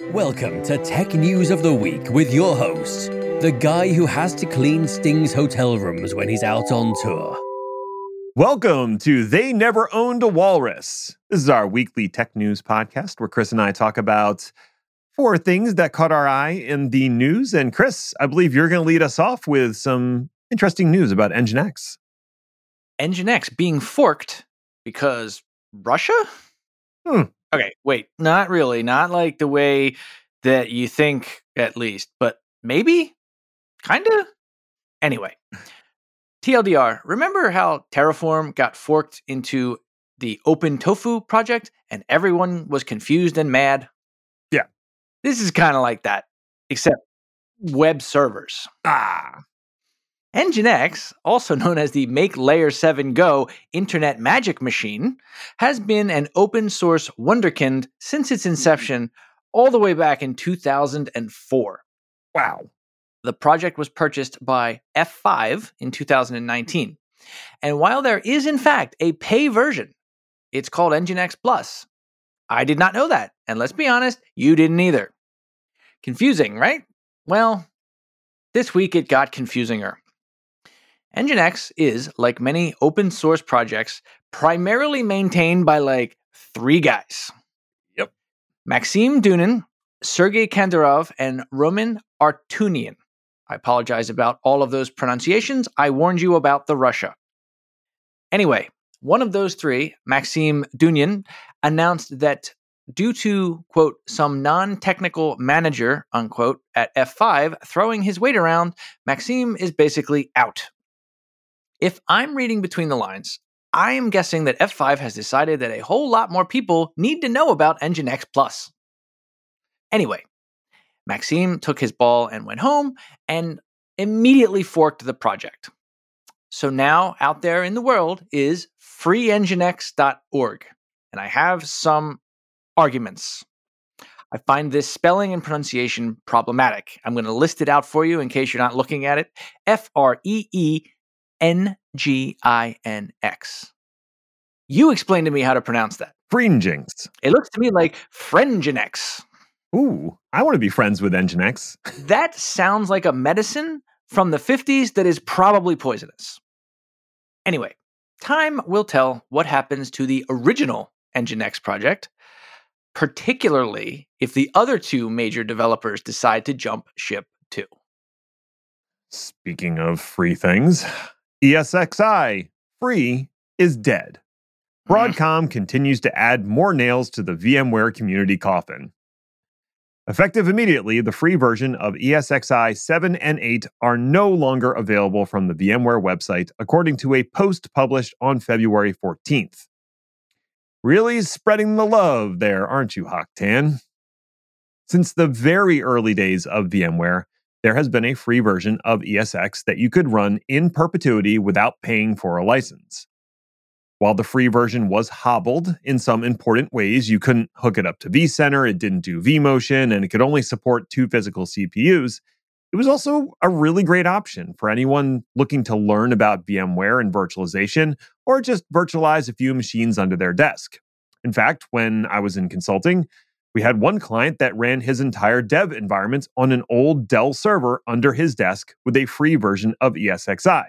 Welcome to Tech News of the Week with your host, the guy who has to clean Sting's hotel rooms when he's out on tour. Welcome to They Never Owned a Walrus. This is our weekly tech news podcast where Chris and I talk about four things that caught our eye in the news. And Chris, I believe you're going to lead us off with some interesting news about Nginx. Nginx being forked because Russia? Hmm. Okay, wait, not really. Not like the way that you think, at least, but maybe? Kinda? Anyway, TLDR, remember how Terraform got forked into the Open Tofu project and everyone was confused and mad? Yeah. This is kind of like that, except web servers. Ah. Nginx, also known as the Make Layer 7 Go Internet Magic Machine, has been an open source wonderkind since its mm-hmm. inception all the way back in 2004. Wow. The project was purchased by F5 in 2019. And while there is, in fact, a pay version, it's called Nginx Plus. I did not know that. And let's be honest, you didn't either. Confusing, right? Well, this week it got confusinger. Nginx is, like many open source projects, primarily maintained by like three guys. Yep. Maxime Dounin, Sergey Kandaurov, and Roman Artunian. I apologize about all of those pronunciations. I warned you about the Russia. Anyway, one of those three, Maxime Dounin, announced that due to, quote, some non technical manager, unquote, at F5 throwing his weight around, Maxime is basically out. If I'm reading between the lines, I am guessing that F5 has decided that a whole lot more people need to know about Nginx Plus. Anyway, Maxime took his ball and went home and immediately forked the project. So now out there in the world is freenginx.org. And I have some arguments. I find this spelling and pronunciation problematic. I'm going to list it out for you in case you're not looking at it. F R E E N G I N X. You explain to me how to pronounce that. Fringinx. It looks to me like Frenginex. Ooh, I want to be friends with Nginx. That sounds like a medicine from the 50s that is probably poisonous. Anyway, time will tell what happens to the original Nginx project, particularly if the other two major developers decide to jump ship too. Speaking of free things, ESXi free is dead. Mm-hmm. Broadcom continues to add more nails to the VMware community coffin. Effective immediately, the free version of ESXi 7 and 8 are no longer available from the VMware website, according to a post published on February 14th. Really spreading the love there, aren't you, Hock Tan? Since the very early days of VMware, there has been a free version of ESX that you could run in perpetuity without paying for a license. While the free version was hobbled in some important ways, you couldn't hook it up to vCenter, it didn't do vMotion, and it could only support two physical CPUs. It was also a really great option for anyone looking to learn about VMware and virtualization, or just virtualize a few machines under their desk. In fact, when I was in consulting, we had one client that ran his entire dev environment on an old Dell server under his desk with a free version of ESXi.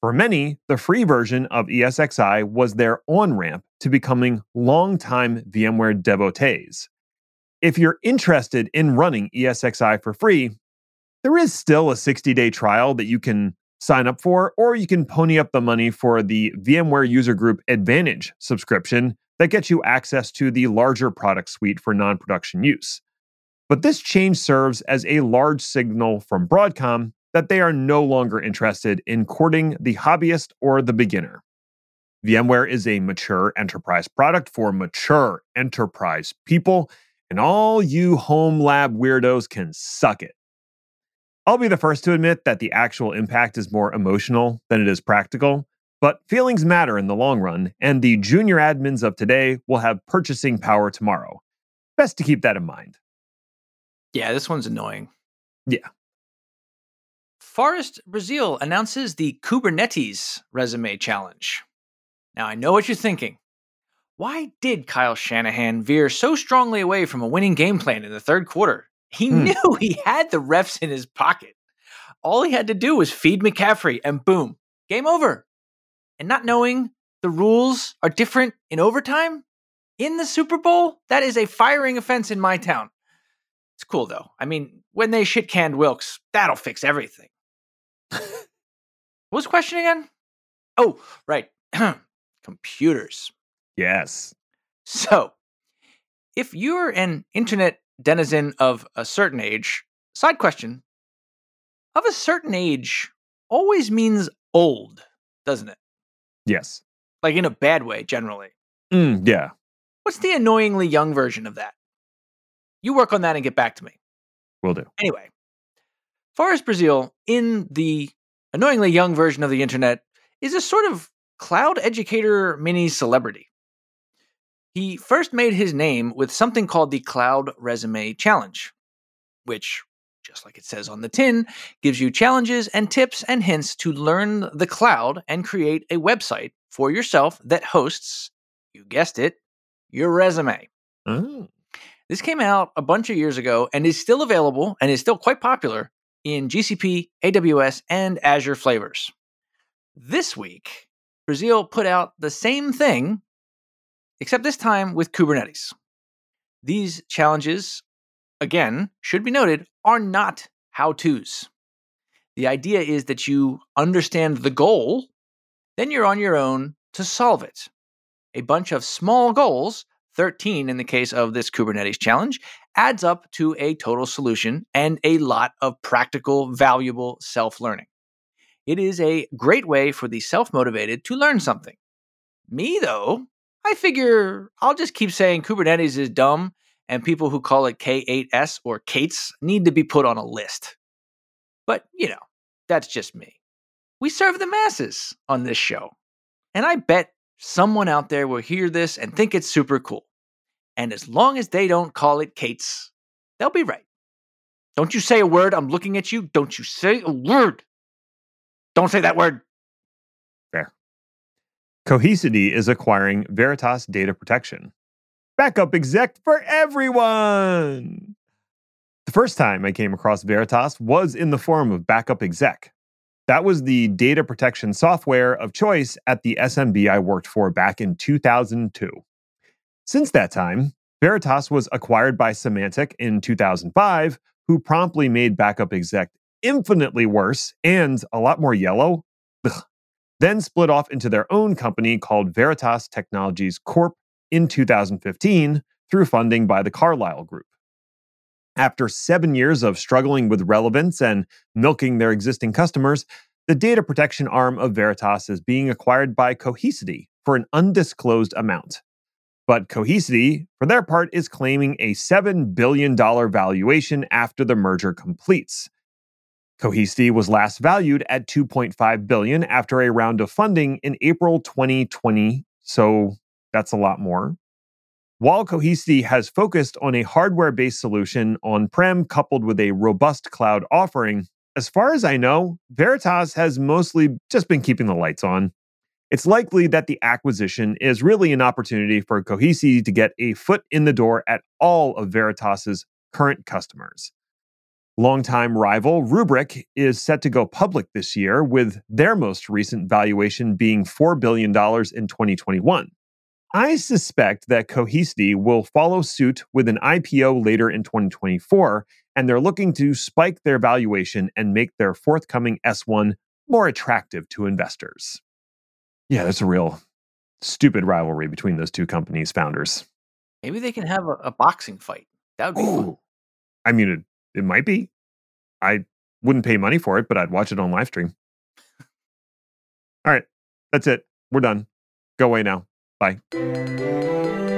For many, the free version of ESXi was their on ramp to becoming longtime VMware devotees. If you're interested in running ESXi for free, there is still a 60 day trial that you can sign up for, or you can pony up the money for the VMware User Group Advantage subscription that gets you access to the larger product suite for non production use. But this change serves as a large signal from Broadcom that they are no longer interested in courting the hobbyist or the beginner. VMware is a mature enterprise product for mature enterprise people, and all you home lab weirdos can suck it. I'll be the first to admit that the actual impact is more emotional than it is practical, but feelings matter in the long run, and the junior admins of today will have purchasing power tomorrow. Best to keep that in mind. Yeah, this one's annoying. Yeah. Forrest Brazeal announces the Kubernetes Resume Challenge. Now, I know what you're thinking. Why did Kyle Shanahan veer so strongly away from a winning game plan in the third quarter? He Hmm. knew he had the refs in his pocket. All he had to do was feed McCaffrey, and boom, game over. And not knowing the rules are different in overtime in the Super Bowl, that is a firing offense in my town. It's cool though. I mean, when they shit canned Wilks, that'll fix everything. what was the question again? Oh, right. Computers. Yes. So, if you're an internet denizen of a certain age, side question of a certain age always means old, doesn't it? Yes. Like in a bad way, generally. Mm, yeah. What's the annoyingly young version of that? You work on that and get back to me. Will do. Anyway, Forrest Brazeal, in the annoyingly young version of the internet, is a sort of cloud educator mini celebrity. He first made his name with something called the Cloud Resume Challenge, which, just like it says on the tin, gives you challenges and tips and hints to learn the cloud and create a website for yourself that hosts, you guessed it, your resume. Oh. This came out a bunch of years ago and is still available and is still quite popular in GCP, AWS, and Azure flavors. This week, Brazeal put out the same thing, except this time with Kubernetes. These challenges, again, should be noted, are not how to's. The idea is that you understand the goal, then you're on your own to solve it. A bunch of small goals 13 in the case of this Kubernetes challenge, adds up to a total solution and a lot of practical, valuable self learning. It is a great way for the self motivated to learn something. Me, though, I figure I'll just keep saying Kubernetes is dumb, and people who call it K8S or Kates need to be put on a list. But, you know, that's just me. We serve the masses on this show. And I bet someone out there will hear this and think it's super cool. And as long as they don't call it Kate's, they'll be right. Don't you say a word. I'm looking at you. Don't you say a word. Don't say that word. Cohesity is acquiring Veritas Data Protection. Backup exec for everyone! The first time I came across Veritas was in the form of Backup Exec. That was the data protection software of choice at the SMB I worked for back in 2002. Since that time, Veritas was acquired by Symantec in 2005, who promptly made Backup Exec infinitely worse and a lot more yellow. Ugh. Then split off into their own company called Veritas Technologies Corp in 2015 through funding by the Carlyle Group. After seven years of struggling with relevance and milking their existing customers, the data protection arm of Veritas is being acquired by Cohesity for an undisclosed amount. But Cohesity, for their part, is claiming a $7 billion valuation after the merger completes. Cohesity was last valued at 2.5 billion after a round of funding in April 2020, so that's a lot more. While Cohesity has focused on a hardware-based solution on-prem coupled with a robust cloud offering, as far as I know, Veritas has mostly just been keeping the lights on. It's likely that the acquisition is really an opportunity for Cohesity to get a foot in the door at all of Veritas's current customers. Longtime rival Rubrik is set to go public this year, with their most recent valuation being $4 billion in 2021. I suspect that Cohesity will follow suit with an IPO later in 2024, and they're looking to spike their valuation and make their forthcoming S1 more attractive to investors. Yeah, there's a real stupid rivalry between those two companies' founders. Maybe they can have a, a boxing fight. That would be fun. I mean, it, it might be. I wouldn't pay money for it, but I'd watch it on live stream. All right, that's it. We're done. Go away now. Bye.